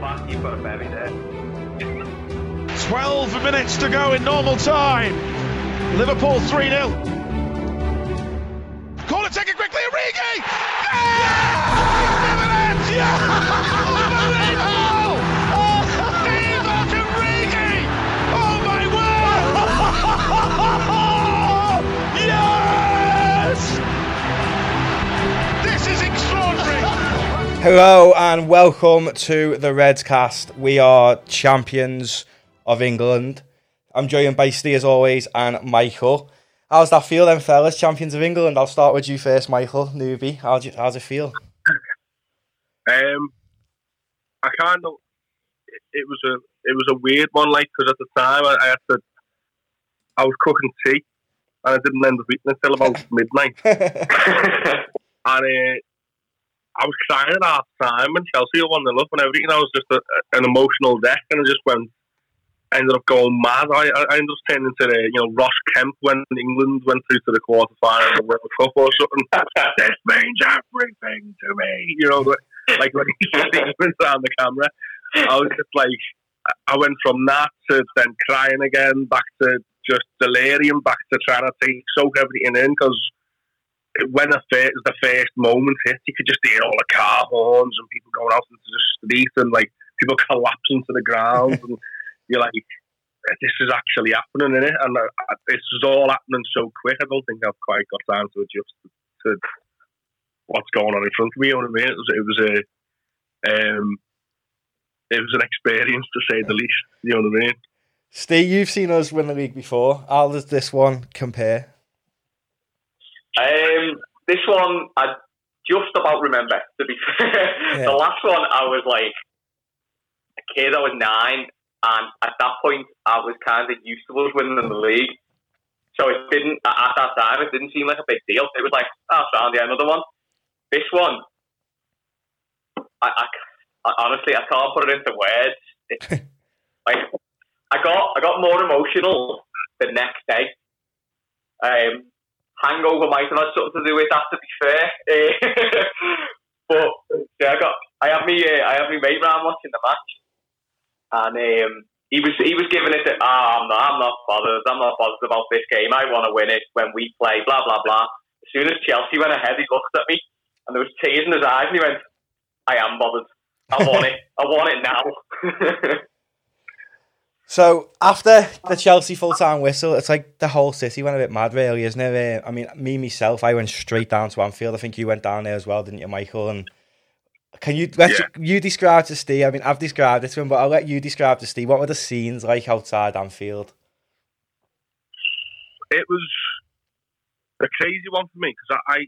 back, you've got a berry there. 12 minutes to go in normal time. Liverpool 3 0. Corner taken quickly, Origi! Yeah! Yeah! Hello and welcome to the Reds cast. We are champions of England. I'm joined by Steve as always and Michael. How's that feel then, fellas? Champions of England. I'll start with you first, Michael. Newbie. How's it, how's it feel? Um, I kind of it, it was a it was a weird one, like because at the time I, I had to I was cooking tea and I didn't end up eating until about midnight, and uh, I was crying at half time when Chelsea won the up and everything. I was just a, an emotional wreck, and I just went. I ended up going mad. I, I ended up turning into the, you know, Ross Kemp when England went through to the quarter final of the World Cup or something. this means everything to me. You know, like when he went around the camera. I was just like, I went from that to then crying again, back to just delirium, back to trying to take soak everything in because when the first, the first moment hit, you could just hear all the car horns and people going out into the street and like people collapsing to the ground and you're like, this is actually happening, is it? And uh, this is all happening so quick. I don't think I've quite got time to adjust to, to what's going on in front of me. You know what I mean? It was, it was a, um, it was an experience to say the least. You know what I mean? Steve, you've seen us win the league before. How does this one compare? Um, this one, I just about remember, to be fair. Yeah. The last one, I was like a kid, I was nine, and at that point, I was kind of used to us winning in the league. So it didn't, at that time, it didn't seem like a big deal. It was like, oh, found yeah, another one. This one, I, I, I honestly, I can't put it into words. Like, I got, I got more emotional the next day. Um, hangover might have had something to do with that, to be fair. but yeah, I got, I have me, uh, I have me mate round watching the match, and um, he was, he was giving it. Ah, oh, I'm not, I'm not bothered. I'm not bothered about this game. I want to win it when we play. Blah blah blah. As soon as Chelsea went ahead, he looked at me, and there was tears in his eyes, and he went, "I am bothered. I want it. I want it now." So after the Chelsea full time whistle, it's like the whole city went a bit mad, really, isn't it? Uh, I mean, me myself, I went straight down to Anfield. I think you went down there as well, didn't you, Michael? And can you let Yeah. you describe to Steve? I mean, I've described it to him, but I'll let you describe to Steve. What were the scenes like outside Anfield? it was a crazy one for me because I, I,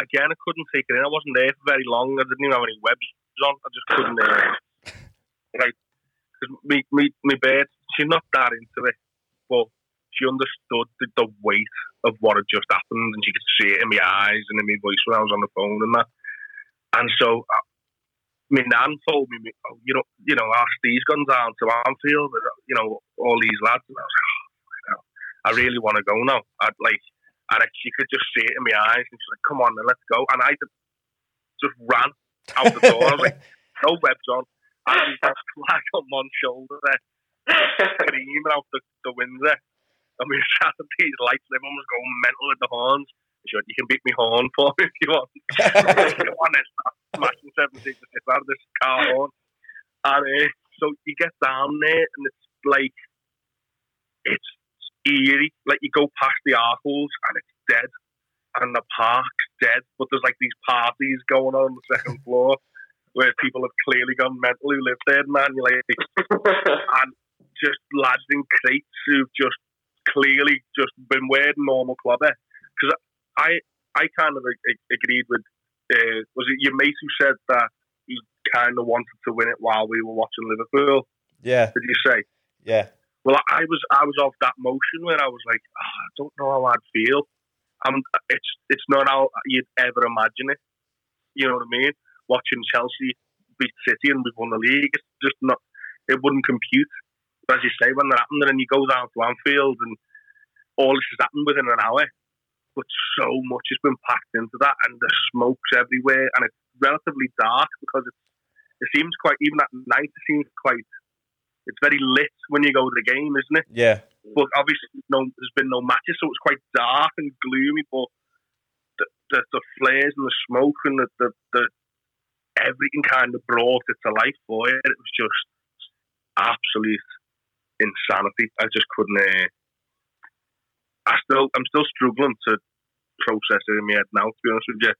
again, I couldn't take it in. I wasn't there for very long. I didn't even have any webs on. I just couldn't. Uh, like, because me, me, me bird, she's not that into it, but she understood the, the weight of what had just happened, and she could see it in my eyes and in my voice when I was on the phone and that. And so, uh, my nan told me, oh, you know, you know, our Steve's gone down to Anfield, you know, all these lads, and I was like, oh, I really want to go now. I'd like, and I, she could just see it in my eyes, and she's like, "Come on, then let's go." And I just, just ran out the door. I was like, "No webs on." And just flag on one shoulder there, screaming out the, the window. And we sat at these lights, and everyone was going mental with the horns. She went, "You can beat me horn for me if you want." Come on, start smashing seven six six out of this car horn. And uh, so you get down there, and it's like it's eerie. Like you go past the Arkles and it's dead, and the park's dead. But there's like these parties going on on the second floor where people have clearly gone mental who live there, man. You're like, and just lads in crates who've just clearly just been wearing normal clothes. Because I, I kind of ag- agreed with, uh, was it your mate who said that he kind of wanted to win it while we were watching Liverpool? Yeah, Did you say? yeah, Well, I was I was of that motion where I was like, oh, I don't know how I'd feel. I'm, it's it's not how you'd ever imagine it. You know what I mean? Watching Chelsea beat City and we've won the league, it's just not. It wouldn't compute. But as you say, when that happened, and you go down to Anfield and all this has happened within an hour, but so much has been packed into that, and the smoke's everywhere, and it's relatively dark because it's the seems quite even at night. It seems quite. It's very lit when you go to the game, isn't it? Yeah. But obviously, no, there's been no matches, so it's quite dark and gloomy. But the the, the flares and the smoke and the, the the everything kind of brought it to life for. It was just absolute insanity. I just couldn't. Uh, I still, I'm still struggling to process it in my head now. To be honest with you.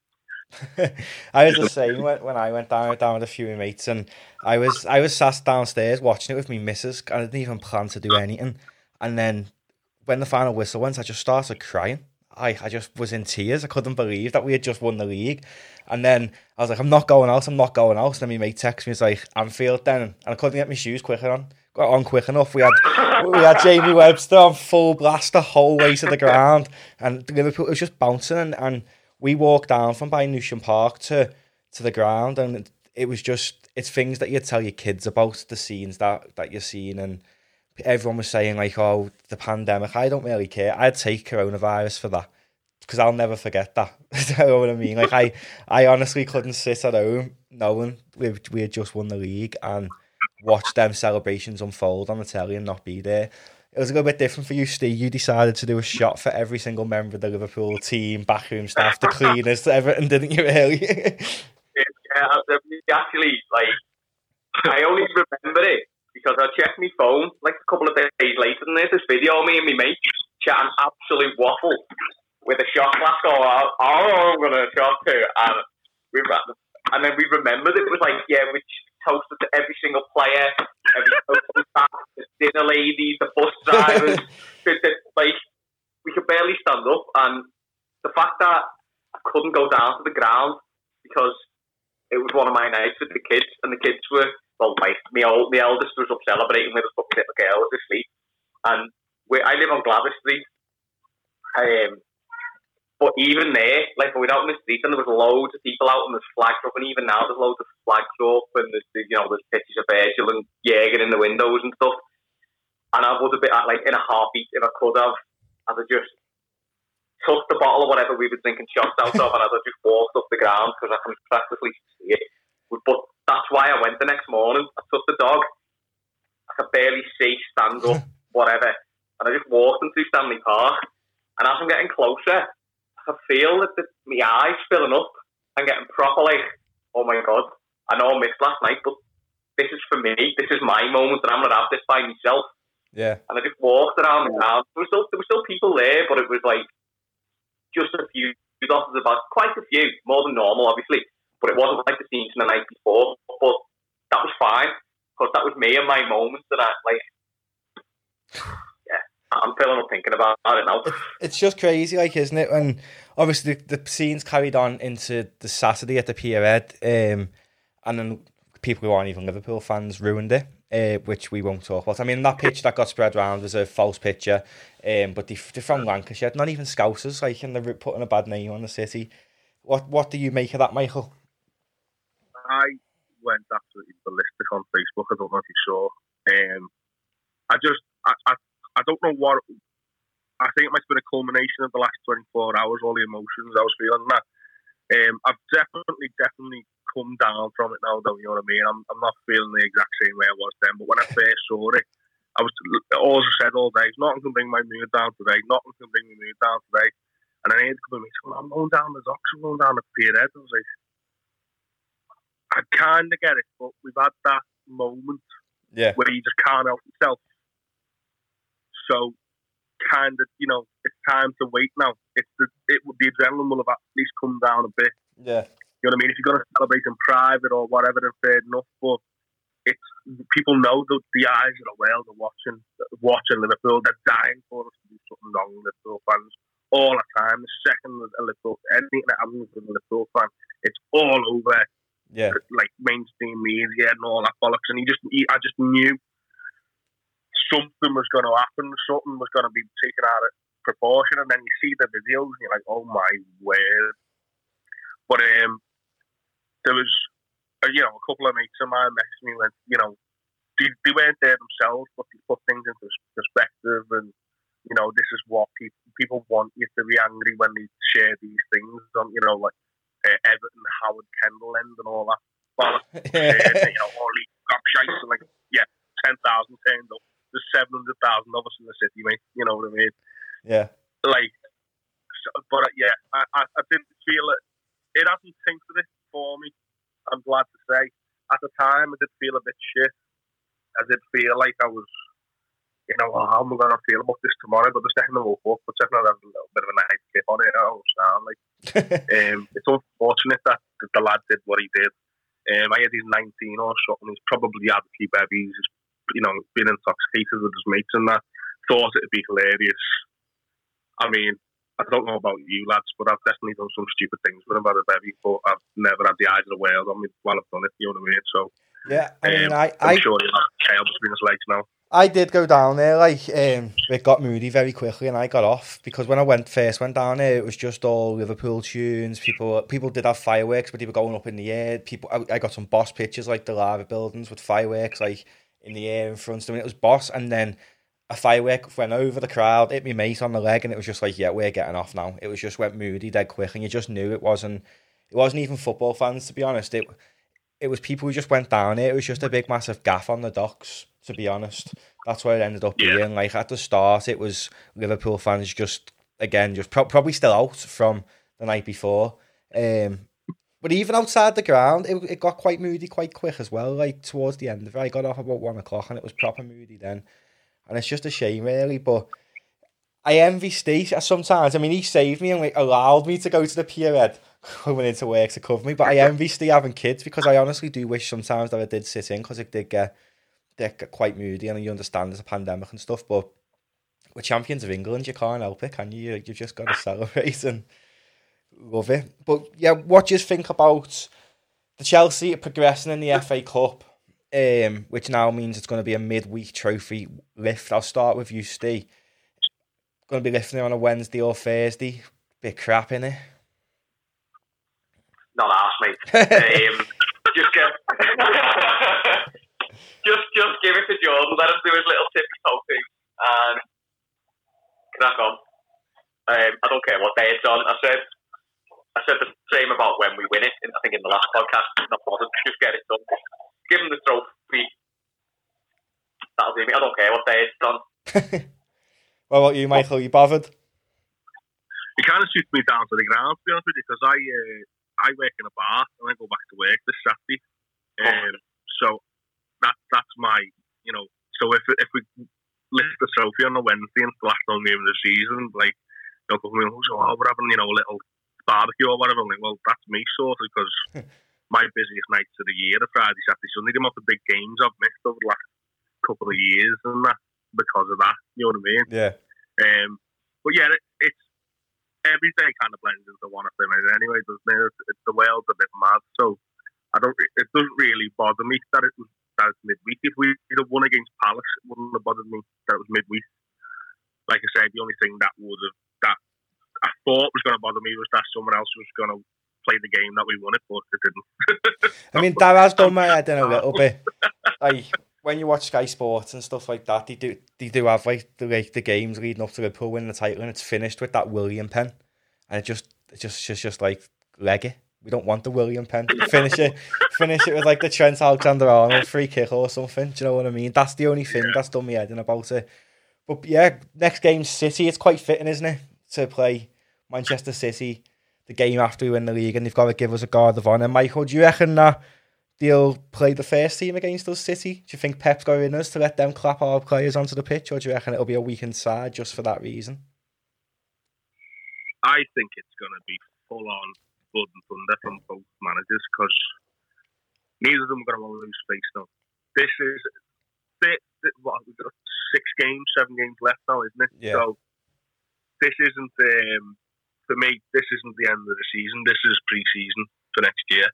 I was the same when, when I went down down with a few mates, and I was I was sat downstairs watching it with me missus. I didn't even plan to do anything, and then when the final whistle went, I just started crying. I, I just was in tears. I couldn't believe that we had just won the league. And then I was like, I'm not going out, I'm not going out. And then my mate texted me, he's like, Anfield then. And I couldn't get my shoes quick on. Got on quick enough. We had we had Jamie Webster on full blast the whole way to the ground. And Liverpool was just bouncing. And, and we walked down from by Newsham Park to, to the ground. And it was just, it's things that you tell your kids about, the scenes that, that you're seeing. And everyone was saying like, "Oh, the pandemic." I don't really care. I'd take coronavirus for that because I'll never forget that. you know what I mean? Like I, I honestly couldn't sit at home knowing we we had just won the league and watch them celebrations unfold on the telly and not be there. It was a little bit different for you, Steve. You decided to do a shot for every single member of the Liverpool team, backroom staff, the cleaners, everything, didn't you? Really? yeah, actually, like I only remember it because I checked my phone like a couple of days later, and there's this video of me and my mate chatting absolute waffle with a shot glass going, oh, oh, oh I'm going to shot too. And, we, and then we remembered it was like, yeah, we toasted to every single player, every single staff, the dinner ladies, the bus drivers. like, we could barely stand up. And the fact that I couldn't go down to the ground because it was one of my nights with the kids, and the kids were well, my my old my eldest was up celebrating with us, but the girl was asleep, and we, I live on Gwladys Street. Um, but even there, like we were out in the street and there was loads of people out and there's flags up, and even now there's loads of flags up and there's you know there's pictures of Virgil and Jaeger in the windows and stuff. And I would have been like in a heartbeat if I could have, as I just took the bottle or whatever we were drinking shots out of, and as I just walked up the ground because I can practically see it. But that's why I went the next morning. I took the dog. I could barely see, stand up, whatever. And I just walked into Stanley Park. And as I'm getting closer, I could feel that the, my eyes filling up and getting proper like, oh my God, I know I missed last night, but this is for me. This is my moment, and I'm going to have this by myself. Yeah. And I just walked around the town. There were still there were still people there, but it was like just a few dotted about, quite a few, more than normal, obviously but it wasn't like the scenes from the night before. But that was fine because that was me and my moments, and I like, yeah, I'm feeling up thinking about it now. It's just crazy, like, isn't it? And obviously the, the scenes carried on into the Saturday at the Pierhead, um, and then people who aren't even Liverpool fans ruined it. Uh, which we won't talk about. I mean, that picture that got spread around was a false picture, um, but they, they're from Lancashire, not even Scousers, like, and they're putting a bad name on the city. What what do you make of that, Michael? I went absolutely ballistic on Facebook. I don't know if you saw. Um, I just, I, I, I don't know what. I think it might have been a culmination of the last 24 hours, all the emotions I was feeling. That um, I've definitely, definitely come down from it now, though. You know what I mean? I'm, I'm not feeling the exact same way I was then. But when I first saw it, I was I said all day. Nothing can bring my mood down today. Nothing can bring my mood down today. And then he had to come and me, I'm going down the docks, I'm going down the Pierhead. I was like, I kind of get it, but we've had that moment yeah. where you just can't help yourself. So, kind of, you know, it's time to wait now. It's the it the adrenaline will have at least come down a bit. Yeah. You know what I mean? If you're going to celebrate in private or whatever, then fair enough. But it's people know that the eyes of the world are watching, watching Liverpool. They're dying for us to do something wrong, Liverpool fans, all the time. The second a Liverpool, anything that happens with a Liverpool fan, it's all over yeah, like mainstream media and all that bollocks. And he just, he, I just knew something was going to happen, something was going to be taken out of proportion. And then you see the videos, and you're like, oh my word! But um, there was, uh, you know, a couple of mates of mine messaged me when, you know, they, they weren't there themselves, but they put things into perspective and you know, this is what people people want you to be angry when they share these things on, you know, like uh, Everton, Howard Kendall end and all that. But, uh, you know, or Lee Gobshite, and like, yeah, 10,000 turned up. There's 700,000 of us in the city, mate. You know what I mean? Yeah. Like, so, but uh, yeah, I, I, I, didn't feel it. It hasn't tinkered it for me, I'm glad to say. At the time, I did feel a bit shit. I did feel like I was you know, oh, how am I going to feel about this tomorrow? But the second I woke up, but second I had a little bit of a kip on it. I understand. Like, um, it's unfortunate that the lad did what he did. Um, I had he's 19 or something. He's probably had a few babies. He's, you know, been intoxicated with his mates and that. Thought it'd be hilarious. I mean, I don't know about you lads, but I've definitely done some stupid things with him at a bevy, but I've never had the eyes of the world on me while I've done it. You know what I mean? So Yeah, I mean, um, I, I'm I, sure you'll have tail between his legs now. I did go down there, like, um, it got moody very quickly and I got off because when I went first went down there, it was just all Liverpool tunes. People people did have fireworks, but they were going up in the air. People, I, I got some boss pictures, like the lava buildings with fireworks, like, in the air in front of them. It was boss, and then a firework went over the crowd, hit me mate on the leg, and it was just like, yeah, we're getting off now. It was just went moody dead quick, and you just knew it wasn't. It wasn't even football fans, to be honest. It it was people who just went down here. It was just a big, massive gaff on the docks, to be honest. That's where it ended up Yeah. being. Like at the start, it was Liverpool fans just again, just pro- probably still out from the night before. Um, but even outside the ground, it, it got quite moody quite quick as well. Like towards the end of it, I got off about one o'clock and it was proper moody then. And it's just a shame, really. But I envy Steve sometimes. I mean, he saved me and like, allowed me to go to the pier head coming into work to cover me. But I envy Steve having kids because I honestly do wish sometimes that I did sit in because it did get, did get quite moody and you understand there's a pandemic and stuff. But we're champions of England. You can't help it, can you? You- You've just got to celebrate and love it. But yeah, what do you think about the Chelsea progressing in the FA Cup? Um, which now means it's going to be a midweek trophy lift. I'll start with you, Steve. Going to be lifting it on a Wednesday or Thursday. Bit crap in it. Not ask me. um, just get, just just give it to Jordan. Let him do his little tippy toe thing and crack on. Um, I don't care what day it's on. I said I said the same about when we win it. I think in the last podcast. Not bothered. Just get it done. Give him the trophy. That'll do me. I don't care what day it's on. what about you, Michael? You bothered? It kind of suits me down to the ground, to be honest with you, because I uh, I work in a bar and I go back to work this Saturday. Um, so that that's my you know. So if if we lift the trophy on a Wednesday and it's the last home game of the season, like you know, coming in, so oh, we're having you know a little barbecue or whatever. I'm like, well, that's me sort of because my busiest nights of the year are Friday, Saturday, Sunday. The amount of big games I've missed over the last couple of years and that because of that. You know what I mean? Yeah. Um, but yeah, it, it's every day kind of blends into one of them anyway, doesn't it? It's, the world's a bit mad, so I don't. It doesn't really bother me that it was that it's midweek. If we had won against Palace, it wouldn't have bothered me that it was midweek. Like I said, the only thing that would have that I thought was going to bother me was that someone else was going to play the game that we won it, but it didn't. I mean, that has done my head in a little bit. Like when you watch Sky Sports and stuff like that, they do they do have like the like the games leading up to Liverpool winning the title, and it's finished with that Willian pen, and it just it's just just just like leg it. We don't want the Willian pen. Finish it, finish it with like the Trent Alexander Arnold free kick or something. Do you know what I mean? That's the only thing that's done me head in about it. But yeah, next game City. It's quite fitting, isn't it, to play Manchester City the game after we win the league, and they've got to give us a guard of honour. Michael, do you reckon that they'll play the first team against us City? Do you think Pep's got in us to let them clap our players onto the pitch, or do you reckon it'll be a weakened side just for that reason? I think it's going to be full on blood and thunder from both managers because neither of them are going to want to lose space now. This is what we've got six games, seven games left now, isn't it? Yeah. So this isn't um, for me. This isn't the end of the season. This is pre-season for next year.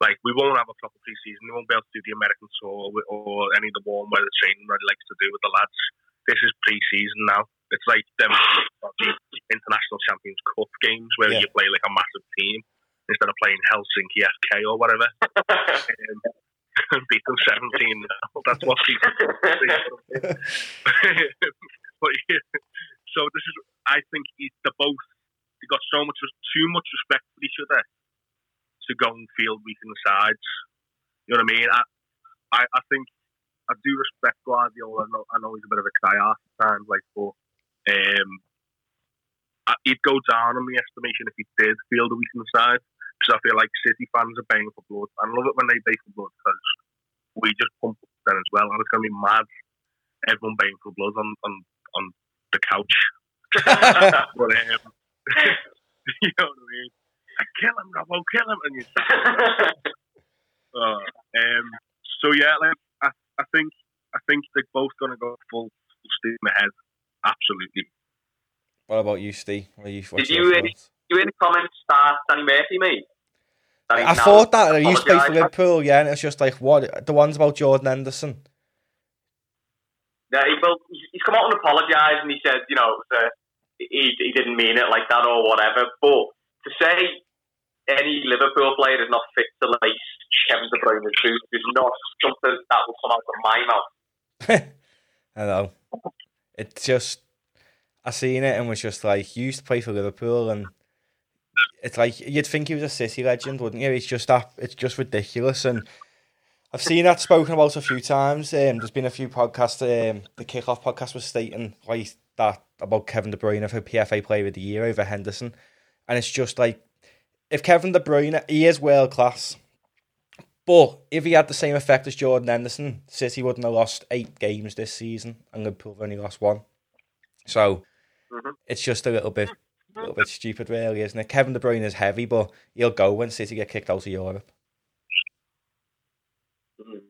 Like we won't have a proper pre-season. We won't be able to do the American tour with- or any of the warm weather training that he likes to do with the lads. This is pre-season now. It's like them international champions cup games where Yeah. you play like a massive team instead of playing Helsinki FK or whatever. um, beat them seventeen. now. That's what season. but yeah, so this is. I think it- they're both. They got so much, too much respect for each other to go and field weakened sides. You know what I mean? I, I, I think I do respect Guardiola. I know, I know he's a bit of a ass at times, like, but um, I- he'd go down in the estimation if he did feel the weakness side. Because I feel like City fans are baying for blood. I love it when they bay for blood because we just pump up then as well, and it's gonna be mad. Everyone baying for blood on on, on the couch. but um, you know what I mean? Kill him, Robbo, kill him, and you. Uh, um, so yeah, like I, I think I think they're both going to go full, full steam ahead. Absolutely. What about you, Steve? What are you, what's Did you, uh, thoughts? you in the comments start Danny Murphy, mate? That I now thought that he used to play for apologised. Liverpool, yeah, and it's just like what the ones about Jordan Henderson. Yeah, he, well, he's he's come out and apologised, and he said, you know, that he he didn't mean it like that or whatever. But to say any Liverpool player is not fit to lace Kevin De Bruyne's boots is not something that will come out of my mouth. I know. It's just I seen it and was just like used to play for Liverpool and it's like you'd think he was a city legend, wouldn't you? It's just that it's just ridiculous and I've seen that spoken about a few times. Um, there's been a few podcasts. Um, the kickoff podcast was stating like that about Kevin De Bruyne for PFA Player of the Year over Henderson, and it's just like if Kevin De Bruyne, he is world class, but if he had the same effect as Jordan Henderson, City wouldn't have lost eight games this season, and Liverpool have only lost one. So Mhm. it's just a little bit, a little bit stupid, really, isn't it? Kevin De Bruyne is heavy, but he'll go when City get kicked out of Europe. Mhm.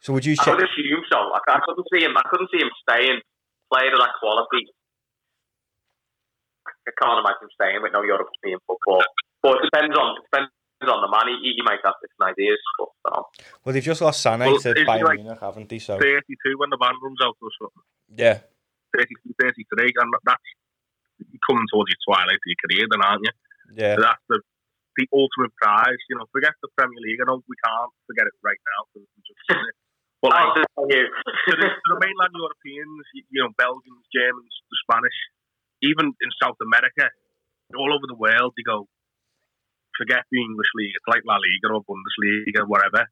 So would you I check? would assume so. I, I couldn't see him. I couldn't see him staying. Player of that quality. I can't imagine him staying with no European football. But it depends on depends on the man. He, he might have different ideas. But um, Well, they've just lost Sané Well, to isn't he Bayern like- Munich, haven't they? So 32 when the band runs out or something. yeah, 32, 33, and that's you're coming towards your twilight of your career, then aren't you? yeah, That's the the ultimate prize. You know, forget the Premier League. I know we can't forget it right now because we just won. But I'll like, to, the, to the mainland Europeans, you, you know, Belgians, Germans, the Spanish, even in South America, all over the world, they go, forget the English league. It's like La Liga or Bundesliga, or whatever.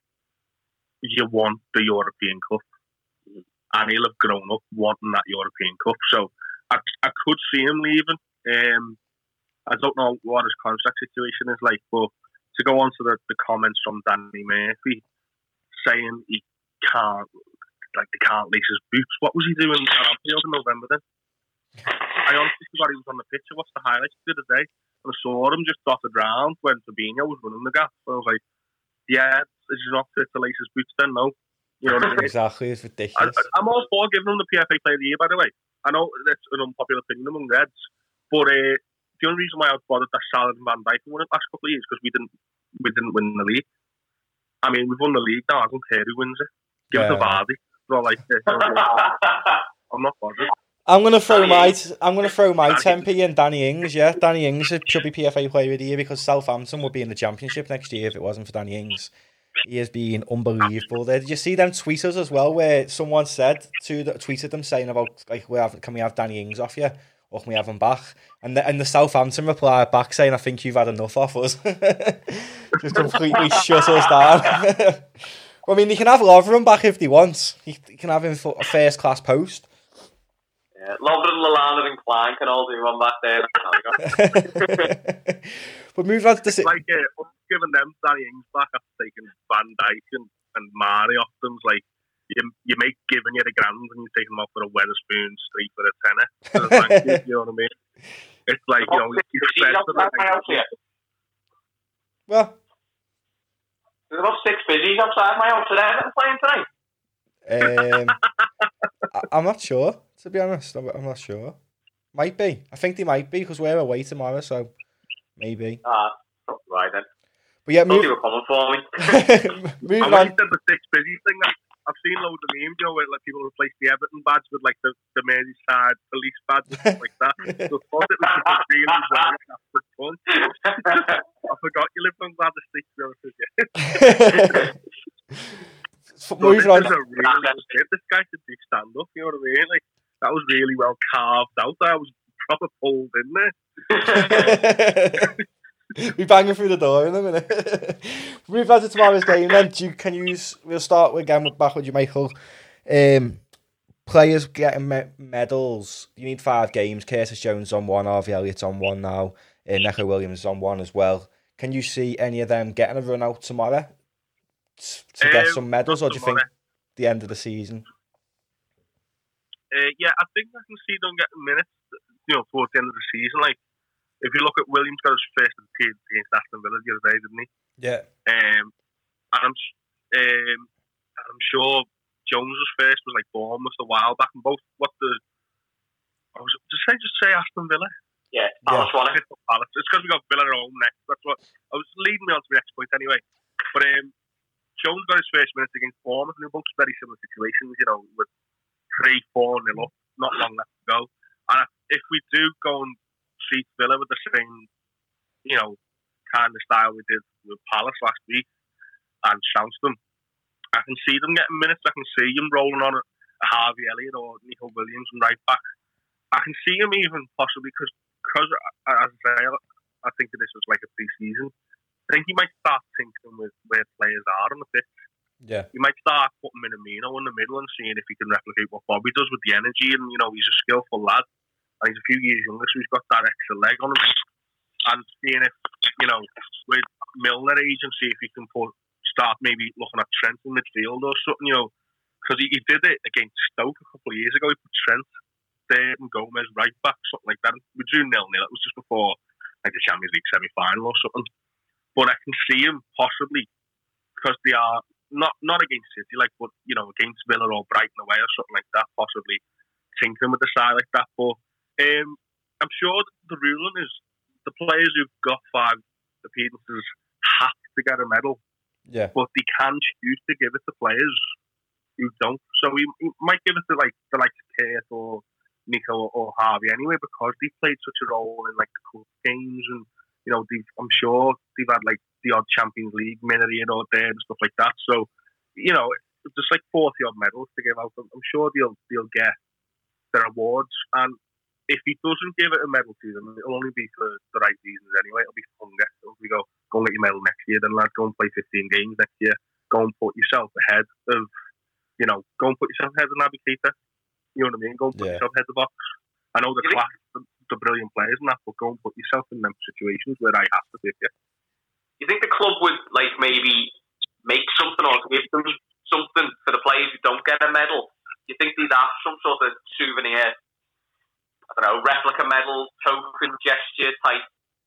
You want the European Cup. And he'll have grown up wanting that European Cup. So I, I could see him leaving. Um, I don't know what his contract situation is like, but to go on to the, the comments from Danny Murphy saying he can't, like they can't lace his boots. What was he doing Anfield in November then? I honestly forgot he was on the pitch. I watched the highlights the other day and I saw him just dotted around when Fabinho was running the gap. And I was like, yeah, this is not fit to lace his boots then, no. You know what I mean? exactly. It's I, ridiculous. I'm all for giving him the PFA Player of the Year, by the way. I know that's an unpopular opinion among Reds, but uh, the only reason why I was bothered that Salah and Van Dijk won it last couple of years because we didn't we didn't win the league. I mean, we've won the league now. I don't care who wins it. Give it to Yeah. Vardy. But like it. I'm not bothered. I'm gonna throw Danny my Ings. I'm gonna throw my tempe in Danny Ings. Yeah, Danny Ings should be PFA Player of the Year because Southampton would be in the Championship next year if it wasn't for Danny Ings. He has been unbelievable. There, did you see them tweeters as well, where someone said to the, tweeted them saying about like, we have, can we have Danny Ings off you, or can we have him back? And the, and the Southampton replied back saying, I think you've had enough off us. Just completely shut us down. I mean, he can have Lovren back if he wants. He, he can have him for a first class post. Yeah, Lovren, Lallana, and Clyne can all do one back there. but move on to the It's like uh, us giving them Danny Ings back after taking Van Dijk and, and Mané off them. Like, you, you make giving you the grand and you take them off for a Wetherspoon street for a tenner. So thank you, you know what I mean? It's like, you know, you He's spend outside my house here. well, There's about six busies outside my house today. I'm not playing tonight. um, I, I'm not sure to be honest. I'm, I'm not sure. Might be. I think they might be because we're away tomorrow, so maybe. Ah, right then. But yeah, move, were coming for me. moving when on. the six busy thing, I- I've seen loads of memes, you know, where like people replace the Everton badge with like the, the Merseyside police badge and stuff like that. So I thought it was just really well. I forgot you lived on Gwladys Street, to be honest with you. But moving this on. is a really. This guy should be stand up, you know what I mean? Like, that was really well carved out. I was proper pulled in there. we banging through the door in a minute. Move on to tomorrow's game then. Do you, can you use, we'll start again with back with you, Michael. Um, players getting me- medals. You need five games. Curtis Jones on one, Harvey Elliott's on one now. Uh, Neco Williams on one as well. Can you see any of them getting a run out tomorrow to get Um, some medals, or do you think the end of the season? Uh, yeah, I think I can see them getting minutes, you know, towards the end of the season. Like, if you look at Williams got his first appearance against Aston Villa the other day, didn't he? Yeah. Um, and I'm, um, I'm sure Jones's first was like Bournemouth a while back, and both what the I was just say just say Aston Villa. Yeah, Palace won it. Palace. It's because we got Villa at home next. That's what I was leading me on to the next point anyway. But um, Jones got his first minutes against Bournemouth, and they're both very similar situations. You know, with three, four nil up, not long left to go. And if we do go and treat Villa with the same, you know, kind of style we did with Palace last week and them, I can see them getting minutes. I can see them rolling on a Harvey Elliott or Neco Williams and right back. I can see him even possibly because, because uh, as I say, I think that this was like a pre-season. I think he might start thinking with where players are on the pitch. Yeah. You might start putting Minamino in the middle and seeing if he can replicate what Bobby does with the energy. And you know, he's a skillful lad. And he's a few years younger, so he's got that extra leg on him. And seeing if you know, with Milner age, and see if he can put start maybe looking at Trent in midfield or something. You know, because he, he did it against Stoke a couple of years ago. He put Trent there and Gomez right back, something like that. We drew nil nil. It was just before like the Champions League semi final or something. But I can see him possibly because they are not not against City, like but you know against Villa or Brighton away or something like that. Possibly tinkering with the side like that. But um, I'm sure the ruling is the players who've got five appearances have to get a medal Yeah. but they can choose to give it to players who don't. So he might give it to like the like Kurt or Neco or Harvey anyway because they played such a role in like the cup games and you know they've, I'm sure they've had like the odd Champions League minute here or there and stuff like that. So you know just like 40 odd medals to give out. I'm I'm sure they'll they'll get their awards and. If he doesn't give it a medal to them, it'll only be for the right reasons anyway. It'll be for hunger. So if we go, go and get your medal next year, then lad, go and play 15 games next year. Go and put yourself ahead of, you know, go and put yourself ahead of Naby Keita. You know what I mean? Go and put Yeah. yourself ahead of the box. I know the class, the, the brilliant players and that, but go and put yourself in them situations where I have to pick you. You think the club would like maybe make something or give them something for the players who don't get a medal? Do you think they'd have some sort of souvenir, I don't know, replica medal, token gesture type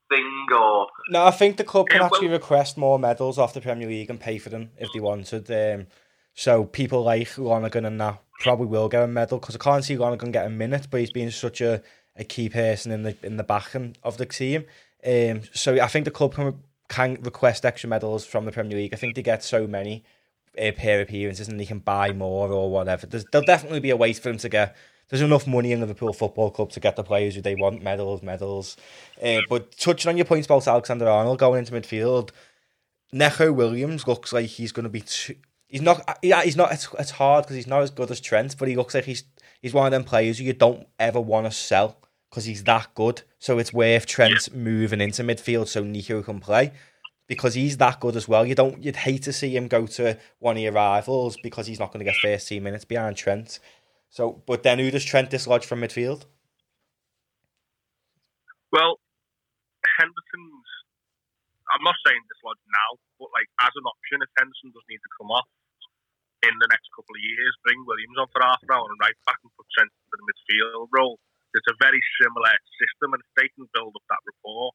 thing, or No, I think the club can Yeah, well- actually request more medals off the Premier League and pay for them if they wanted. Um, so people like Lonergan and that probably will get a medal because I can't see Lonergan get a minute, but he's been such a, a key person in the in the backing of the team. Um, so I think the club can can request extra medals from the Premier League. I think they get so many uh, pair appearances and they can buy more or whatever. There's, there'll definitely be a way for them to get. There's enough money in Liverpool Football Club to get the players who they want medals, medals. Uh, but touching on your points about Alexander Arnold going into midfield, Neco Williams looks like he's going to be. Too, he's not. Yeah, he's not. It's, it's hard because he's not as good as Trent, but he looks like he's he's one of them players who you don't ever want to sell because he's that good. So it's worth Trent moving into midfield so Neco can play because he's that good as well. You don't. You'd hate to see him go to one of your rivals because he's not going to get first team minutes behind Trent. So, but then who does Trent dislodge from midfield? Well, Henderson's. I'm not saying dislodge now, but like as an option, if Henderson does need to come off in the next couple of years, bring Williams on for half an hour and right back and put Trent into the midfield role. It's a very similar system, and if they can build up that rapport,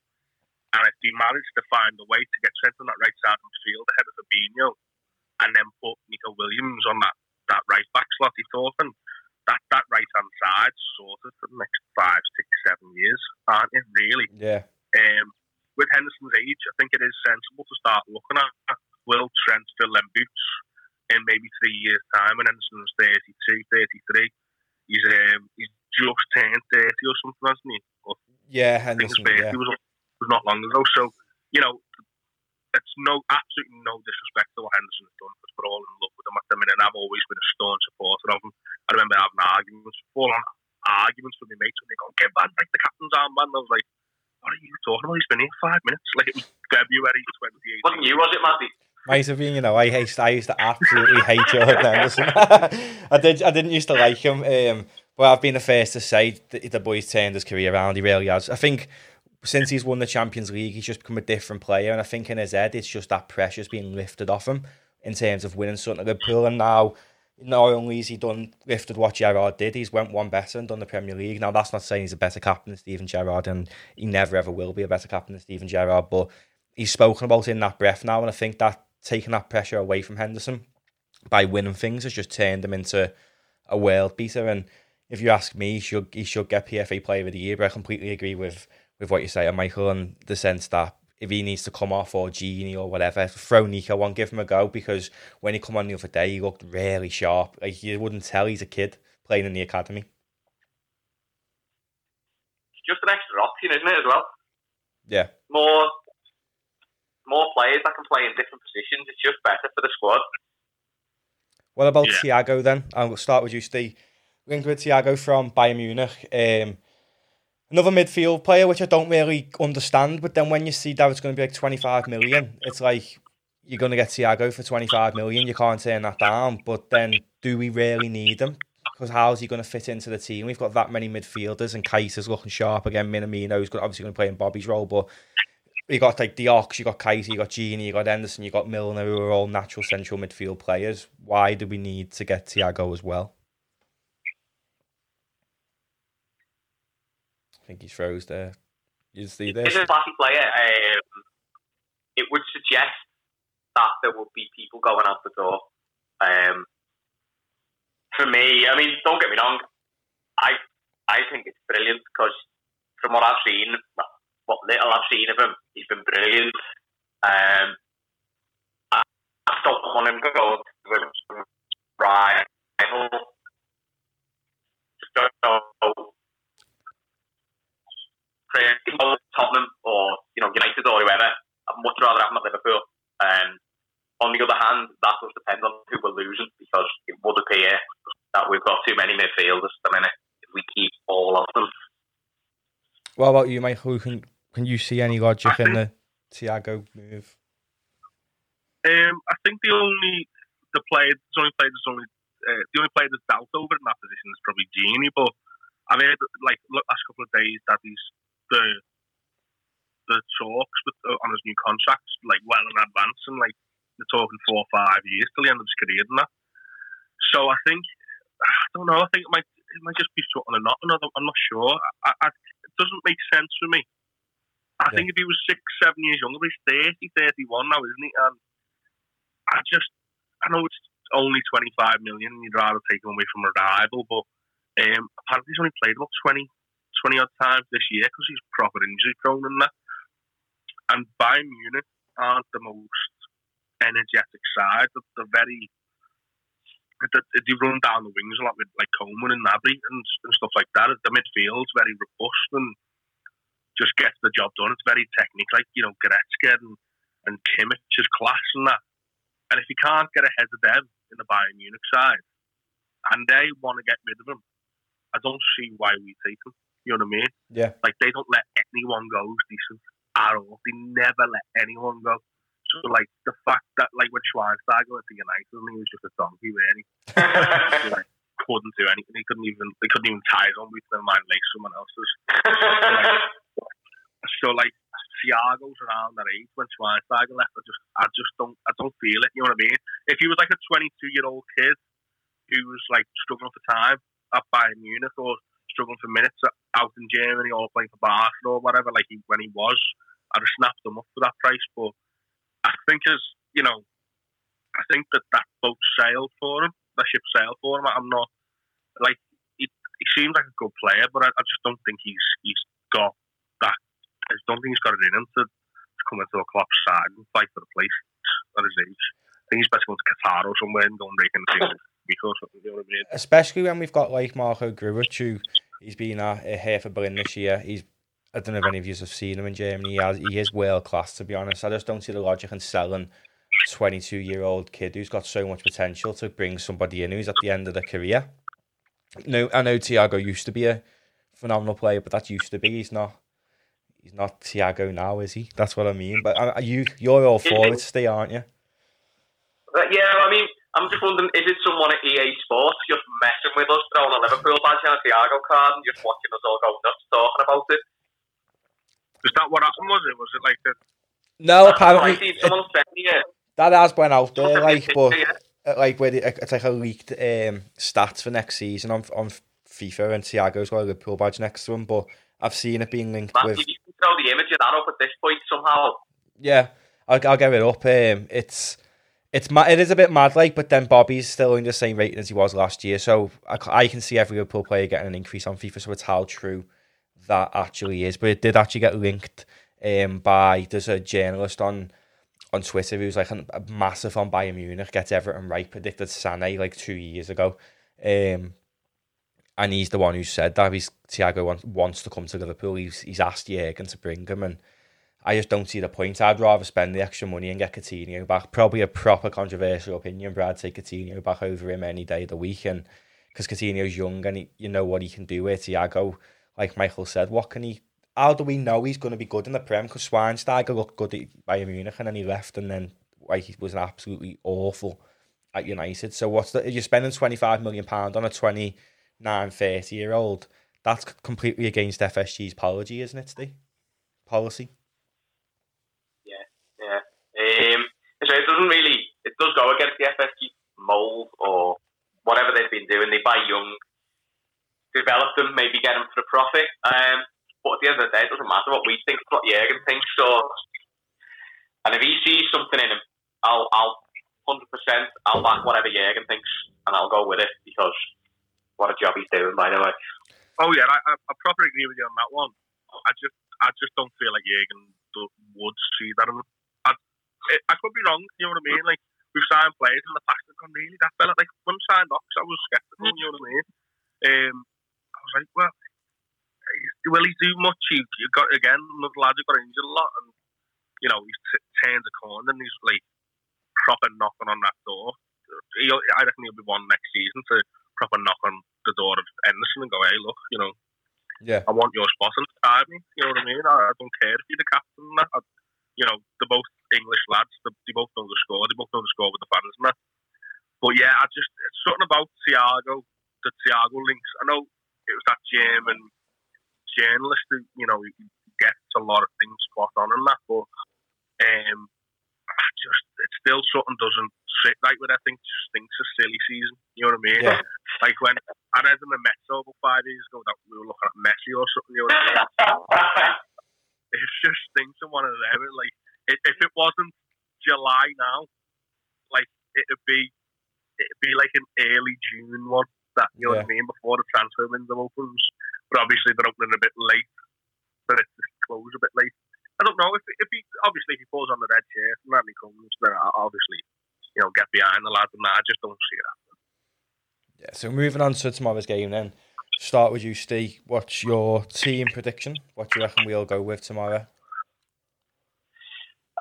and if they manage to find a way to get Trent on that right side of the field ahead of Fabinho, and then put Neco Williams on that, that right back slot he's talking, that, that right hand side sorted for the next five, six, seven years, aren't it? Really? Yeah, Um, with Henderson's age, I think it is sensible to start looking at will Trent fill them boots in maybe three years' time when Henderson's 32, 33. He's um, he's just turned 30 or something, hasn't he? Or yeah, I think his Henderson. birthday Yeah, was, was not long ago. So, you know, it's no absolutely no disrespect to what Henderson has done because we're all in love with him at the minute. And I've always been a staunch supporter of him. I remember having arguments, full on arguments with my mates when they go, "Get man, like the captain's armband." I was like, what are you talking about? He's been here five minutes. Like it was February 28th. Wasn't you, was it, Matty? Might have been, you know, I used, I used to absolutely hate Jordan Henderson. I did, I didn't used to like him, um, but I've been the first to say that the boy's turned his career around. He really has. I think since he's won the Champions League, he's just become a different player, and I think in his head, it's just that pressure's being lifted off him in terms of winning something at Liverpool, and now. Not only has he done lifted what Gerrard did, he's went one better and done the Premier League. Now that's not saying he's a better captain than Steven Gerrard, and he never ever will be a better captain than Steven Gerrard. But he's spoken about in that breath now, and I think that taking that pressure away from Henderson by winning things has just turned him into a world beater. And if you ask me, he should he should get PFA Player of the Year. But I completely agree with with what you say, Michael, in the sense that if he needs to come off or Gini or whatever, throw Neco on, give him a go because when he come on the other day, he looked really sharp. Like you wouldn't tell he's a kid playing in the academy. It's just an extra option, isn't it, as well? Yeah. More more players that can play in different positions. It's just better for the squad. What about Yeah. Thiago then? I'll start with you, Steve. Linked with Thiago from Bayern Munich. Um, another midfield player, which I don't really understand. But then when you see that it's going to be like 25 million, it's like you're going to get Thiago for 25 million. You can't turn that down. But then do we really need him? Because how's he going to fit into the team? We've got that many midfielders, and Kaiser's looking sharp again. Minamino's obviously going to play in Bobby's role, but you got like Diox, you got Kaiser, you got Gini, you got Henderson, you got Milner, who are all natural central midfield players. Why do we need to get Thiago as well? I think he froze there. You see this? He's a classy player. Um, it would suggest that there would be people going out the door. Um, for me, I mean, don't get me wrong. I I think it's brilliant because from what I've seen, what little I've seen of him, he's been brilliant. Um, I, I don't want him to go to some rival. Just don't know. Crazy, Tottenham or you know United or whoever. I'd much rather have him at Liverpool. Um, on the other hand, that does depend on who we're losing because it would appear that we've got too many midfielders at the minute. If we keep all of them, What about you, Michael? Can can you see any logic in the Thiago move? Um, I think the only the player, the only player that's only uh, the only player that's doubt over in that position is probably Gini. But I've heard like look, last couple of days that he's the the talks with, uh, on his new contract like well in advance and like they're talking four or five years till the end of his career and that. So I think I don't know. I think it might it might just be something or not. Another, I'm not sure. I, I, it doesn't make sense for me. I Yeah. think if he was six, seven years younger, he's 30, 31 now, isn't he? And I just, I know it's only 25 million and you'd rather take him away from a rival, but um, apparently he's only played about 20, 20 odd times this year because he's proper injury prone and that. And Bayern Munich aren't the most energetic side. They're, they're very, they, run down the wings a lot with like Coman and Gnabry and, and stuff like that. The midfield's very robust and just gets the job done. It's very technical, like, you know, Goretzka and, and Kimmich is class and that. And if you can't get ahead of them in the Bayern Munich side, and they want to get rid of him, I don't see why we take him. You know what I mean? Yeah. Like they don't let anyone go who's decent They never let anyone go. So like the fact that like when Schweinsteiger went to United, I mean, he was just a donkey really. He like couldn't do anything. He couldn't even they couldn't even tie his own boots. Never mind like someone else's. So like Thiago's around that age when Schweinsteiger left. I just I just don't I don't feel it. You know what I mean? If he was like a 22 year old kid who was like struggling for time at Bayern Munich or struggling for minutes out in Germany or playing for Barcelona or whatever, like he, when he was, I'd have snapped them up for that price. But I think as you know, I think that that boat sailed for him. That ship sailed for him. I'm not like he, he seems like a good player, but I, I just don't think he's he's got that. I just don't think he's got it in him to, to come into a club side and fight for the place at his age. I think he's best going to Qatar or somewhere and and break into because you know I mean. Especially when we've got like Marko Grujić, who he's been at uh, Hertha Berlin this year. He's I don't know if any of you have seen him in Germany. He, has, he is world class, to be honest. I just don't see the logic in selling 22 year old kid who's got so much potential to bring somebody in who's at the end of their career. No, I know Thiago used to be a phenomenal player, but that used to be. He's not. he's not Thiago now, is he? That's what I mean. But uh, you you're all for it, stay, aren't you? Uh, yeah, I mean, I'm just wondering, is it someone at EA Sports just messing with us, throwing a Liverpool badge and a Thiago card, and just watching us all go nuts talking about it? Is that what happened? Was it? Was it like that? No, I apparently see someone saying, yeah. that has went out there, like, said, but yeah. uh, like where the, it's like a leaked um, stats for next season on on FIFA and Thiago's got a Liverpool badge next to him. But I've seen it being linked Man, with you can throw the image of that up at this point somehow. Yeah, I'll, I'll get it up. Um, it's it's ma- it is a bit mad, like, but then Bobby's still in the same rating as he was last year, so I can see every Liverpool player getting an increase on FIFA. So it's how true that actually is. But it did actually get linked um, by there's a journalist on on Twitter who's like a, massive on Bayern Munich, gets Everton right, predicted Sané like two years ago. Um, and he's the one who said that he's Thiago wants, wants to come to Liverpool. He's he's asked Jurgen to bring him, and I just don't see the point. I'd rather spend the extra money and get Coutinho back. Probably a proper controversial opinion, but I'd take Coutinho back over him any day of the week. And because Coutinho's young and he, you know what he can do with Thiago, like Michael said, what can he? How do we know he's going to be good in the Prem? Because Schweinsteiger looked good at Bayern Munich and then he left, and then like he was absolutely awful at United. So what's the? You're spending twenty five million pound on a 29, 30 year old. That's completely against FSG's policy, isn't it? Policy. Yeah. Um, so it doesn't really, it does go against the FSG mould or whatever they've been doing. They buy young, develop them, maybe get them for the profit. Um, but at the end of the day, it doesn't matter what we think, it's what Jurgen thinks. So, and if he sees something in him, I'll, I'll 100%, I'll back whatever Jurgen thinks and I'll go with it because what a job he's doing, by the way. Oh yeah, I, I, probably agree with you on that one. I just, I just don't feel like Jurgen would see that. I, I could be wrong. You know what I mean? Like we've signed players in the past that gone really that fella. Like when we signed Ox, I was skeptical. You know what I mean? Um, like, well, eh, will he do much? He, he got again. Another lad who got injured a lot, and you know he's t- turned the corner and he's like proper knocking on that door. He, I reckon he'll be one next season to proper knock on the door of Henderson and go, hey, look, you know, Yeah. I want your spot inside me. You know what I mean? I, I don't care if you're the captain and that. I, you know, they're both English lads. They, they both know the score. They both know the score with the fans and that. But yeah, I just, it's something about Thiago, the Thiago links. I know it was that German journalist who, you know, he gets a lot of things spot on and that, but um, just, it still something doesn't sit right with, I think, just thinks a silly season. You know what I mean? Yeah. Like when I read in the Metro over five years ago that we were looking at Messi or something, you know what I mean? it's just thinking one of them. Like if, if it wasn't July now, like it'd be it'd be like an early June one. That you know what I mean before the transfer window opens. But obviously they're opening a bit late, but it's just close a bit late. I don't know if if he obviously if he falls on the red chair and then he comes, then I'll obviously you know get behind the lad. And I just don't see that. Yeah, so moving on to tomorrow's game then. Start with you, Steve. What's your team prediction? What do you reckon we'll go with tomorrow?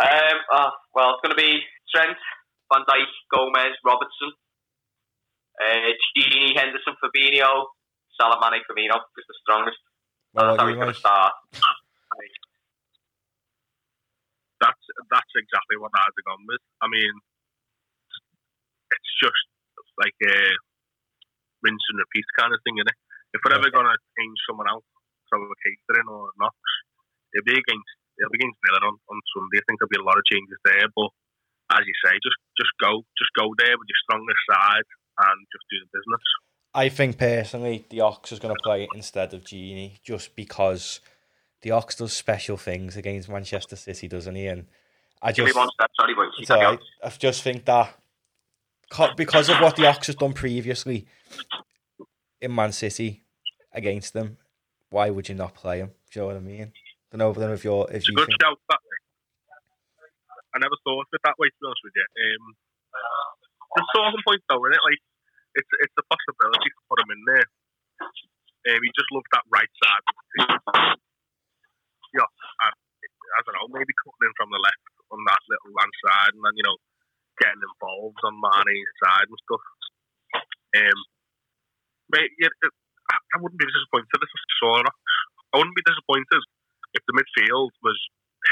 Um, oh, well, it's going to be Trent, Van Dijk, Gomez, Robertson, uh, Gini, Henderson, Fabinho, Salah, Mané, Firmino is the strongest. Well, That's how he's going to start. That's that's exactly what I'd have gone with. I mean, it's just like a rinse and repeat kind of thing, isn't it? If we're ever going to change someone out from a catering or Knox, it'll be against it'll be against Villa on, on Sunday. I think there'll be a lot of changes there, but as you say, just just go just go there with your strongest side and just do the business. I think personally, the Ox is going to play instead of Gini just because the Ox does special things against Manchester City, doesn't he? And I just, sorry, boys. You it's can alright. go. I just think that because of what the Ox has done previously in Man City against them, why would you not play him? Do you know what I mean? don't know then if you're if It's you good think shout that way. I never thought of it that way, to be honest with you. Um, the talking point though, isn't it? Like it's it's a possibility to put him in there. Um, he just loves that right side. Yeah, and, I don't know, maybe cutting in from the left on that little hand side, and then you know getting involved on Mané's side and stuff. Um, mate, yeah, it- I I wouldn't be disappointed if I saw. I wouldn't be disappointed if the midfield was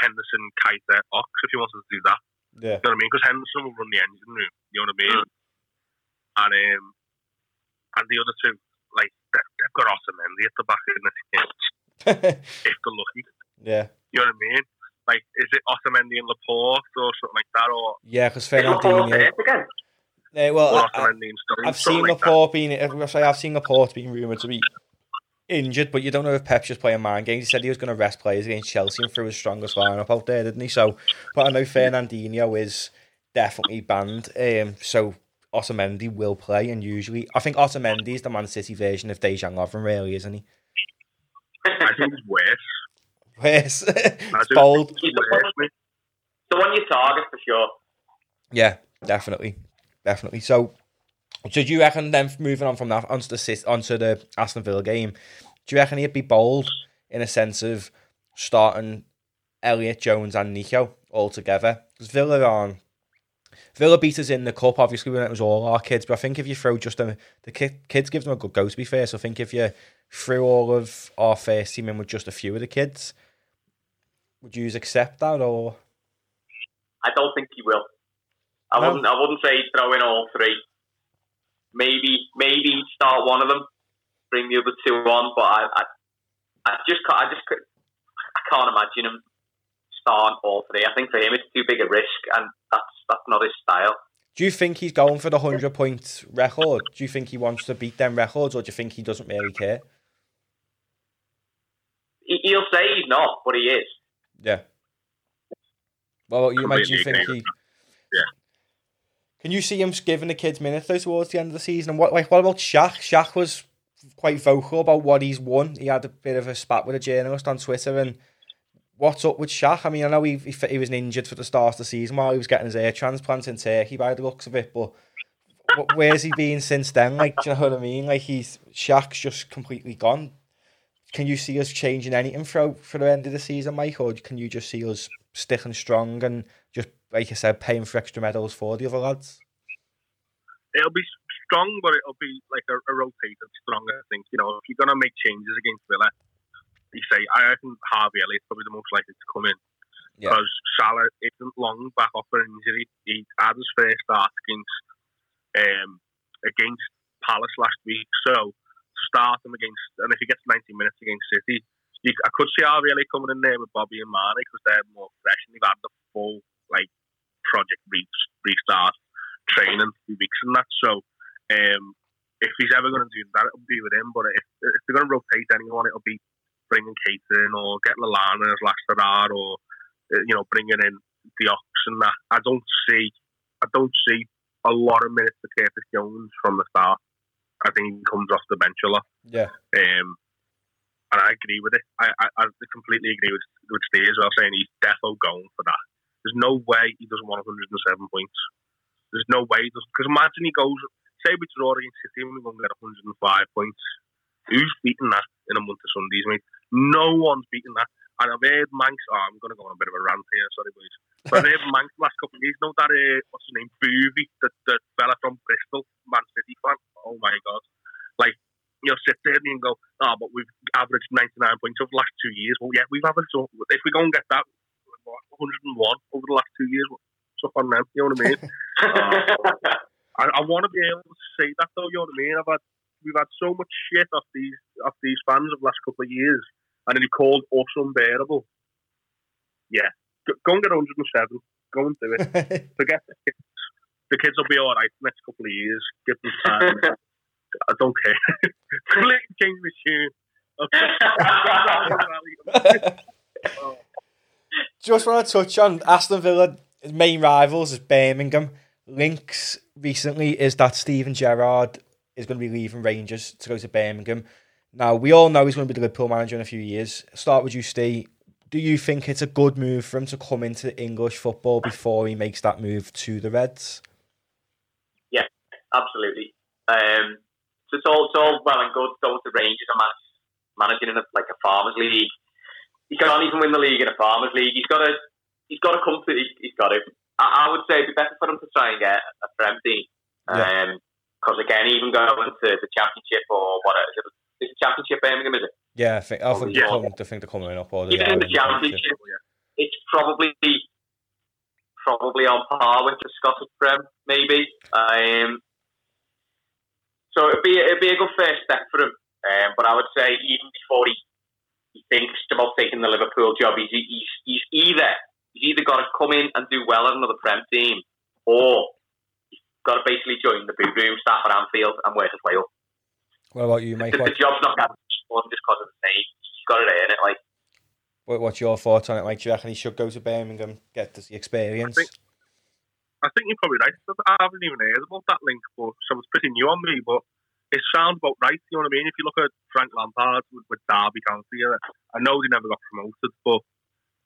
Henderson, Keita, Ox, if he wanted to do that, Yeah. you know what I mean? Because Henderson will run the engine room, you know what I mean? And um, and the other two, like they've, they've got Otamendi at the back in the team, if they're lucky. yeah. You know what I mean? Like, is it Otamendi and Laporte or something like that, or, Yeah, because Is Laporte Fernandinho. fit again? Uh, well, or I, I- Otamendi and Stones? I've seen like that. Laporte being. I say I've seen Laporte being rumored to be injured, but you don't know if Pep's just playing mind games. He said he was going to rest players against Chelsea and threw his strongest lineup out there, didn't he? So, but I know Fernandinho is definitely banned. Um, so Otamendi will play, and usually I think Otamendi is the Man City version of Dejan Lovren, really, isn't he? I think it's worse. I it's bold. worse, mate. The one you target for sure. Yeah, definitely, definitely. So, so do you reckon then moving on from that onto the onto the Aston Villa game? Do you reckon he'd be bold in a sense of starting Elliott Jones and Neco all together? Because Villa on Villa beat us in the cup, obviously when it was all our kids. But I think if you throw just them, the kid, kids give them a good go. To be fair, so I think if you threw all of our first team in with just a few of the kids, would you accept that or? I don't think he will. I No. wouldn't. I wouldn't say throw in all three. Maybe, maybe start one of them, bring the other two on. But I, I, I just, can't, I just, I can't imagine him starting all three. I think for him it's too big a risk, and that's that's not his style. Do you think he's going for the hundred point record? Do you think he wants to beat them records, or do you think he doesn't really care? He, he'll say he's not, but he is. Yeah. Well, you might. Do you think he? Yeah. Can you see him giving the kids minutes though towards the end of the season? And what like what about Shaq? Shaq was quite vocal about what he's won. He had a bit of a spat with a journalist on Twitter and. What's up with Shaq? I mean, I know he, he he was injured for the start of the season while he was getting his ear transplant in Turkey by the looks of it, but where's he been since then? Like, do you know what I mean? Like, he's Shaq's just completely gone. Can you see us changing anything for for the end of the season, Mike, or can you just see us sticking strong and like I said, paying for extra medals for the other lads? It'll be strong, but it'll be like a, a rotated strong. I think you know if you're gonna make changes against Villa, you say I reckon Harvey Elliott's probably the most likely to come in Yeah. because Salah isn't long back off an injury. He had his first start against um, against Palace last week, so start him against and if he gets 90 minutes against City, you, I could see Harvey Elliott coming in there with Bobby and Mané because they're more fresh and they've had the full like project re- restart training few weeks and that. So um, if he's ever going to do that, it'll be with him. But if, if they're going to rotate anyone, it'll be bringing Keita in or getting Lallana as last start or uh, you know bringing in the Ox and that. I don't see, I don't see a lot of minutes for Curtis Jones from the start. I think he comes off the bench a lot. Yeah. Um, and I agree with it. I, I, I completely agree with, with Steve as well, saying he's defo going for that. There's no way he doesn't want 107 points. There's no way he doesn't. Because imagine he goes, say we draw against City and we're going to get 105 points. Who's beating that in a month of Sundays, mate? No one's beating that. And I've heard Manx, oh, I'm going to go on a bit of a rant here, sorry, boys. But I've heard Manx last couple of years, know that, uh, what's his name, Boovy, the, the fella from Bristol, Man City fan. Oh my God. Like, you'll sit there and go, oh, but we've averaged 99 points over the last two years. Well, yeah, we've averaged, so if we go and get that, 101 over the last two years, what's up on them? You know what I mean? I, I want to be able to say that, though, you know what I mean? I've had, we've had so much shit off these off these fans of the last couple of years, and then he called us unbearable. Yeah, go, go and get 107. Go and do it. Forget the kids. The kids will be all right next couple of years. Give them time. I don't care. Completely change the tune. Just want to touch on Aston Villa main rivals is Birmingham. Links recently is that Steven Gerrard is going to be leaving Rangers to go to Birmingham. Now we all know he's going to be the Liverpool manager in a few years. Start with you, Steve. Do you think it's a good move for him to come into English football before he makes that move to the Reds? Yeah, absolutely. Um, so it's all, it's all well and good going to Rangers and managing in a, like a farmers league. He can't even win the league in a farmers league. He's got to. He's got to come to. He, he's got to. I, I would say it'd be better for him to try and get a Prem team. Yeah. Because again, even going to the championship or what is it? Is it championship Birmingham? Is it? Yeah, I think I think, Yeah. coming, I think they're coming up. Or Even in the in the championship. championship, it's probably probably on par with the Scottish Prem, maybe. Um, so it'd be it'd be a good first step for him. Um, but I would say even before he, he thinks about taking the Liverpool job, he's, he's he's either he's either got to come in and do well at another Prem team, or he's got to basically join the boot room staff at Anfield and work his way up. What about you, Mike? The, What, the job's not guaranteed for him just because of the name. He's got to earn it. Like what, what's your thoughts on it, Mike? Do you reckon he should go to Birmingham, get the experience? I think- I think you're probably right. I haven't even heard about that link, but so it's pretty new on me. But it sounds about right. You know what I mean? If you look at Frank Lampard with, with Derby County, I know they never got promoted, but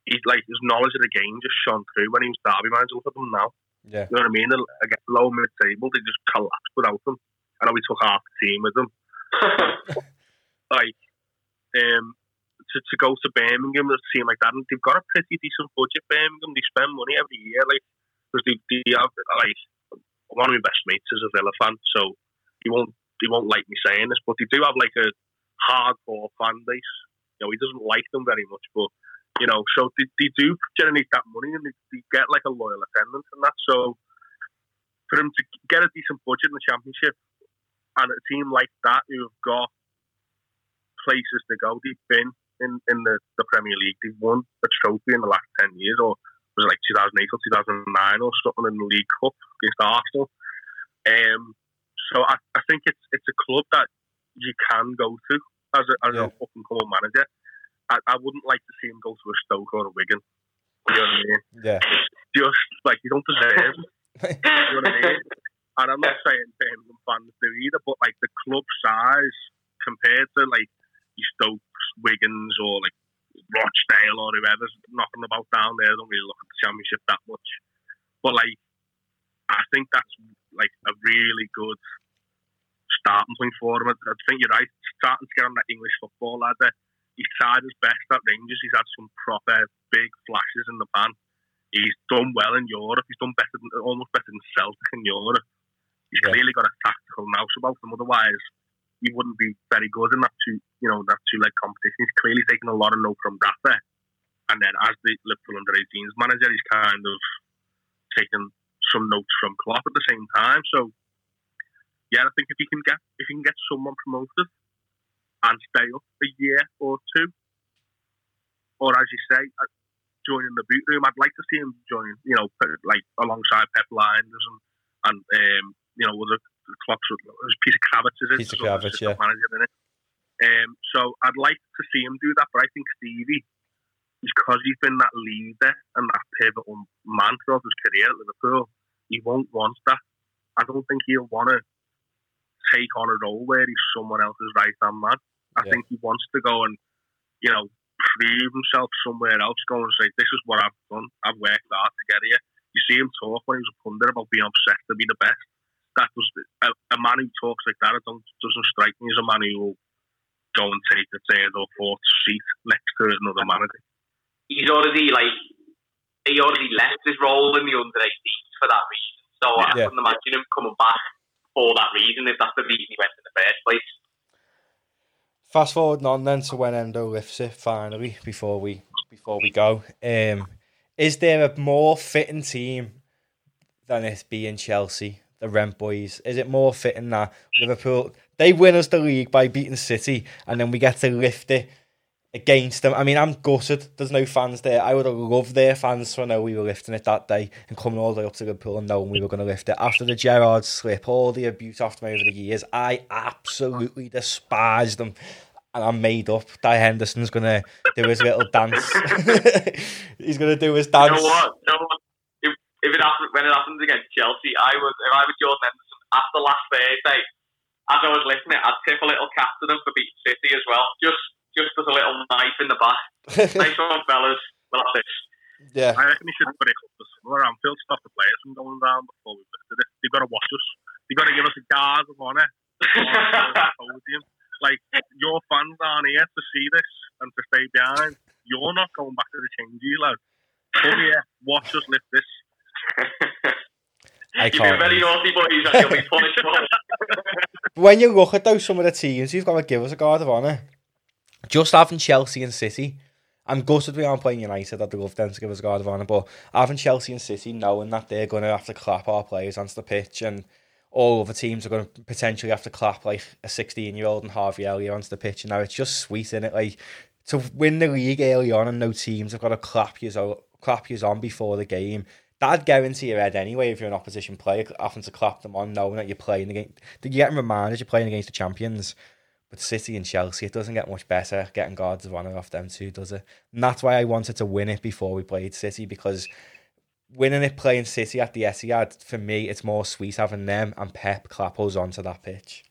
he's like his knowledge of the game just shone through when he was Derby manager. Look at them now. yeah, You know what I mean? They're, again, low mid table, they just collapsed without them. I know he took half the team with them. Like, um, to, to go to Birmingham, a team like that, and they've got a pretty decent budget. Birmingham, they spend money every year, like because they, they have like one of my best mates is a Villa fan, so he won't he won't like me saying this, but they do have like a hardcore fan base. You know, he doesn't like them very much, but you know, so they, they do generate that money and they, they get like a loyal attendance and that. So for them to get a decent budget in the championship and a team like that who've got places to go, they've been in, in the, the Premier League, they've won a trophy in the last ten years, or was it like 2008 or 2009 or something in the League Cup against Arsenal. Um, so I, I think it's it's a club that you can go to as, a, as Yeah. up and coming manager. I, I wouldn't like to see him go to a Stoke or a Wigan. You know what I mean? yeah, Just like you don't deserve. You know what I mean? And I'm not saying Birmingham fans do either, but like the club size compared to like your Stokes, Wigans, or like Rochdale or whoever's knocking about down there, I don't really look at the championship that much. But like, I think that's like a really good starting point for him. I, I think you're right. Starting to get on that English football ladder. He's tried his best at Rangers. He's had some proper big flashes in the pan. He's done well in Europe. He's done better than almost better than Celtic in Europe. He's Yeah. clearly got a tactical nous about him. Otherwise, he wouldn't be very good in that two, you know, that two leg competition. He's clearly taken a lot of note from Rafa. And then as the Liverpool under 18s manager, he's kind of taken some notes from Klopp at the same time. So yeah, I think if you can get if he can get someone promoted and stay up a year or two, or as you say, uh, joining the boot room, I'd like to see him join. You know, like alongside Pep Lijnders and and um, you know, with the clocks Peter Krawietz is it? Peter another Krawietz, yeah. Manager in it. Um, so I'd like to see him do that, but I think Stevie, because he's been that leader and that pivotal man throughout his career at Liverpool, he won't want that. I don't think he'll want to take on a role where he's someone else's right hand man. I Yeah. think he wants to go and, you know, prove himself somewhere else, go and say, This is what I've done. I've worked hard to get here. You see him talk when he was a pundit about being obsessed to be the best. That was a, a man who talks like that. It don't doesn't strike me as a man who will go and take the third or fourth seat next to another manager. he's already like he already left his role in the under 18s for that reason. So I Yeah. couldn't imagine him coming back for that reason if that's the reason he went in the first place. Fast forward on then to when Hendo lifts it finally before we before we go. Um, is there a more fitting team than it being Chelsea, the Rent Boys? Is it more fitting that Liverpool they win us the league by beating City and then we get to lift it against them? I mean, I'm gutted. There's no fans there. I would have loved their fans to know we were lifting it that day and coming all the way up to Liverpool and knowing we were going to lift it. After the Gerrard slip, all the abuse after me over the years, I absolutely despise them. And I'm made up. Di Henderson's going to do his little dance. He's going to do his You dance. know what? You know what? If, if it happens when it happens against Chelsea, I was if I was Jordan Henderson after last Thursday, as I was listening, I'd tip a little cap to them for beating City as well. Just just as a little knife in the back. nice one, fellas. Well, that's it. yeah. I reckon he should break up the summer Anfield, stop the players from going down before we lifted it. They've got to watch us. They've got to give us a guard of honour. podium. Like, your fans aren't here to see this and to stay behind. You're not going back to the change, you lad. Come here, watch us lift this. I You've been can't. very naughty, boys, and you'll be punished for it. when you look at those some of the teams, you've got to give us a guard of honour. Just having Chelsea and City. I'm gutted we aren't playing United. Love them to give us guard of honour, but having Chelsea and City knowing that they're going to have to clap our players onto the pitch and all other teams are going to potentially have to clap like a 16 year old and Harvey Elliott onto the pitch. And now it's just sweet, in it? Like to win the league early on and no teams have got to clap you, clap you on before the game. That'd go into your head anyway if you're an opposition player, having to clap them on, knowing that you're playing against. You're getting reminded you're playing against the champions. City and Chelsea, it doesn't get much better getting guards of honour off them too, does it? And that's why I wanted to win it before we played City because winning it playing City at the Etihad, for me, it's more sweet having them and Pep Clappos onto that pitch.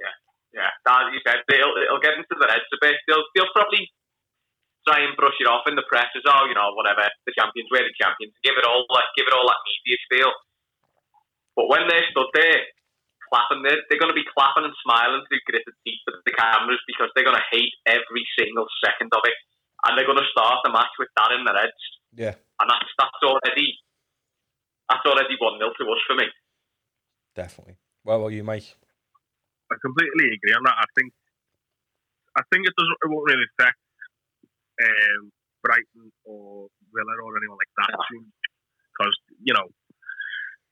Yeah, yeah. As you said, it'll, it'll get into the heads a bit. They'll, they'll probably try and brush it off in the press as, oh, you know, whatever, the champions, we're the champions. Give it all, like, give it all that media feel. But when they're stood there clapping. They're, they're going to be clapping and smiling through gritted teeth at the cameras because they're going to hate every single second of it. And they're going to start the match with that in their heads. Yeah. And that's, that's already that's already 1 0 to us for me. Definitely. Well, well, you, Mike? I completely agree on that. I think I think it doesn't it won't really affect um, Brighton or Villa or anyone like that because you know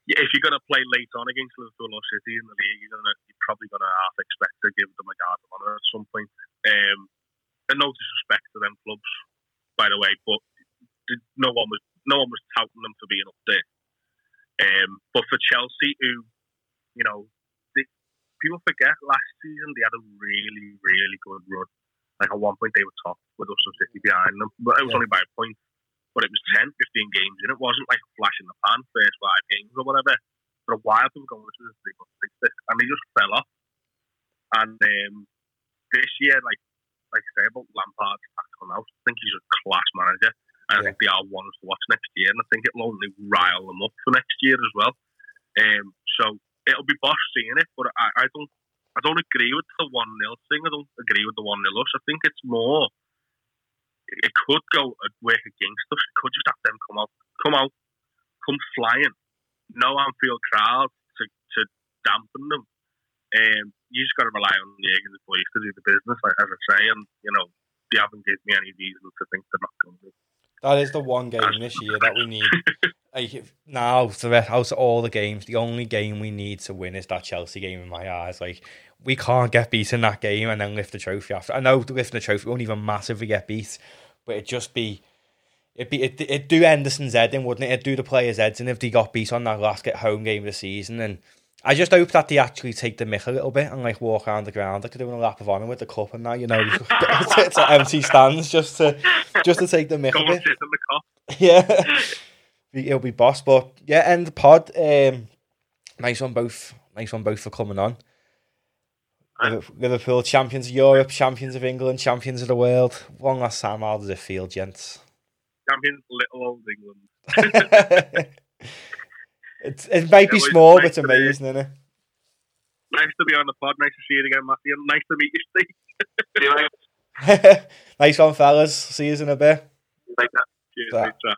if you're going to play late on against Liverpool or City in the league, you're, gonna, you're probably going to half expect to give them a guard of honour at some point. Um, and no disrespect to them clubs, by the way, but no one was no one was touting them for being up there. Um, but for Chelsea, who you know, they, people forget last season they had a really really good run. Like at one point they were top with us and City behind them, but it was yeah. only by a point but it was 10, 15 games and it wasn't like a flash in the pan, first five games or whatever. For a while, people going, this is three months, this, and they just fell off. And um, this year, like like I say about Lampard, I think he's a class manager. And yeah. I think they are ones to watch next year, and I think it'll only rile them up for next year as well. Um, so it'll be Bosch seeing it, but I, I don't I don't agree with the one 0 thing. I don't agree with the one 0 us. I think it's more it could go work against us. It could just have them come out, come out, come flying. No Anfield crowd to, to dampen them. Um, you just got to rely on the Higgins boys to do the business, like, as I say, and you know they haven't given me any reason to think they're not going to. That is the one game this year that we need. like now, the rest, out of all the games, the only game we need to win is that Chelsea game. In my eyes, like we can't get beat in that game and then lift the trophy after. I know lifting the trophy won't even massively get beat, but it'd just be it'd be it it do Henderson's head in, wouldn't it? It'd do the players' heads and if they got beat on that last get home game of the season and I just hope that they actually take the mick a little bit and like walk around the ground like doing a lap of honour with the cup and now you know it's, empty stands just to just to take the mick a bit. The yeah, it'll be boss. But yeah, end the pod. Um, nice one both. Nice one both for coming on. Liverpool champions of Europe, champions of England, champions of the world. One last time, how does it feel, gents? Champions little old England. it, it might be small, nice but it's amazing, isn't it? Nice to be on the pod. Nice to see you again, Matthew. Nice to meet you, Steve. nice one, fellas. See you in a bit. Like that. Cheers.